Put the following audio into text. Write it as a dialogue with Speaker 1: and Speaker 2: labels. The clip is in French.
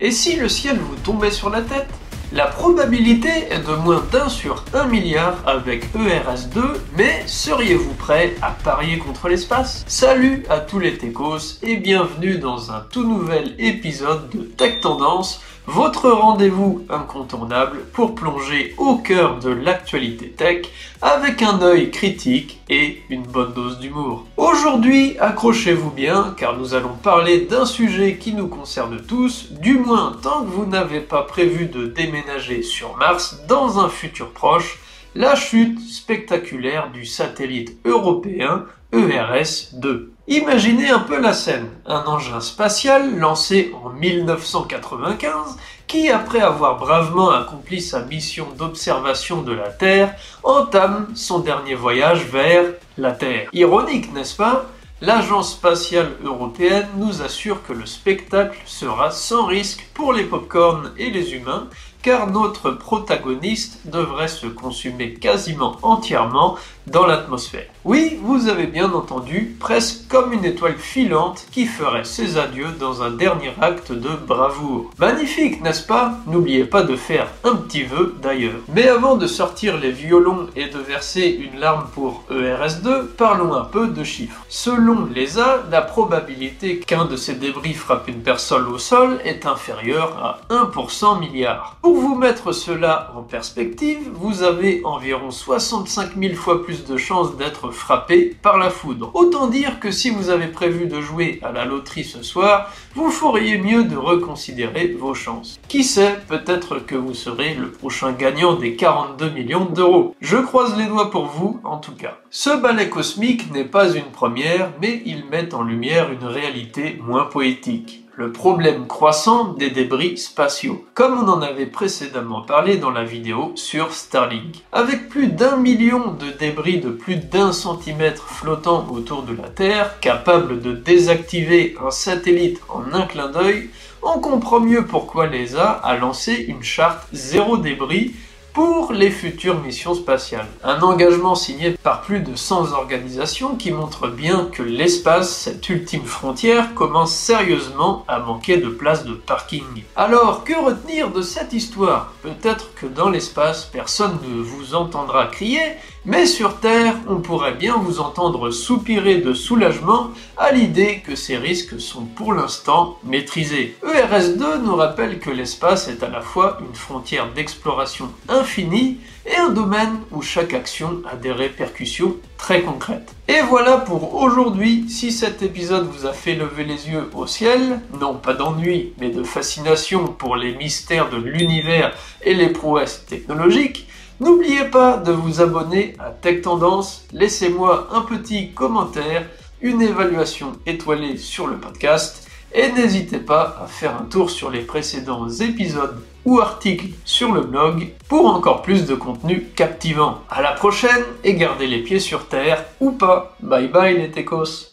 Speaker 1: Et si le ciel vous tombait sur la tête la probabilité est de moins d'un sur un milliard avec ERS2, mais seriez-vous prêt à parier contre l'espace? Salut à tous les techos et bienvenue dans un tout nouvel épisode de Tech Tendance, votre rendez-vous incontournable pour plonger au cœur de l'actualité tech avec un œil critique et une bonne dose d'humour. Aujourd'hui, accrochez-vous bien car nous allons parler d'un sujet qui nous concerne tous, du moins tant que vous n'avez pas prévu de déménager sur Mars dans un futur proche, la chute spectaculaire du satellite européen ERS-2. Imaginez un peu la scène. Un engin spatial lancé en 1995 qui, après avoir bravement accompli sa mission d'observation de la Terre, entame son dernier voyage vers la Terre. Ironique, n'est-ce pas? L'Agence spatiale européenne nous assure que le spectacle sera sans risque pour les popcorns et les humains, car notre protagoniste devrait se consumer quasiment entièrement dans l'atmosphère. Oui, vous avez bien entendu, presque comme une étoile filante qui ferait ses adieux dans un dernier acte de bravoure. Magnifique, n'est-ce pas? N'oubliez pas de faire un petit vœu d'ailleurs. Mais avant de sortir les violons et de verser une larme pour ERS2, parlons un peu de chiffres. Selon l'ESA, la probabilité qu'un de ces débris frappe une personne au sol est inférieure à 1 pour 100 milliards. Pour vous mettre cela en perspective, vous avez environ 65 000 fois plus de chances d'être frappé par la foudre. Autant dire que si vous avez prévu de jouer à la loterie ce soir, vous feriez mieux de reconsidérer vos chances. Qui sait, peut-être que vous serez le prochain gagnant des 42 millions d'euros. Je croise les doigts pour vous, en tout cas. Ce ballet cosmique n'est pas une première, mais il met en lumière une réalité moins poétique le problème croissant des débris spatiaux, comme on en avait précédemment parlé dans la vidéo sur Starlink. Avec plus d'un million de débris de plus d'un centimètre flottant autour de la Terre, capables de désactiver un satellite en un clin d'œil, on comprend mieux pourquoi l'ESA a lancé une charte zéro débris pour les futures missions spatiales. Un engagement signé par plus de 100 organisations qui montre bien que l'espace, cette ultime frontière, commence sérieusement à manquer de places de parking. Alors, que retenir de cette histoire? Peut-être que dans l'espace, personne ne vous entendra crier, mais sur Terre, on pourrait bien vous entendre soupirer de soulagement à l'idée que ces risques sont pour l'instant maîtrisés. ERS2 nous rappelle que l'espace est à la fois une frontière d'exploration infinie et un domaine où chaque action a des répercussions très concrètes. Et voilà pour aujourd'hui, si cet épisode vous a fait lever les yeux au ciel, non pas d'ennui, mais de fascination pour les mystères de l'univers et les prouesses technologiques, N'oubliez pas de vous abonner à Tech Tendance, laissez-moi un petit commentaire, une évaluation étoilée sur le podcast et n'hésitez pas à faire un tour sur les précédents épisodes ou articles sur le blog pour encore plus de contenu captivant. À la prochaine et gardez les pieds sur terre ou pas. Bye bye les techos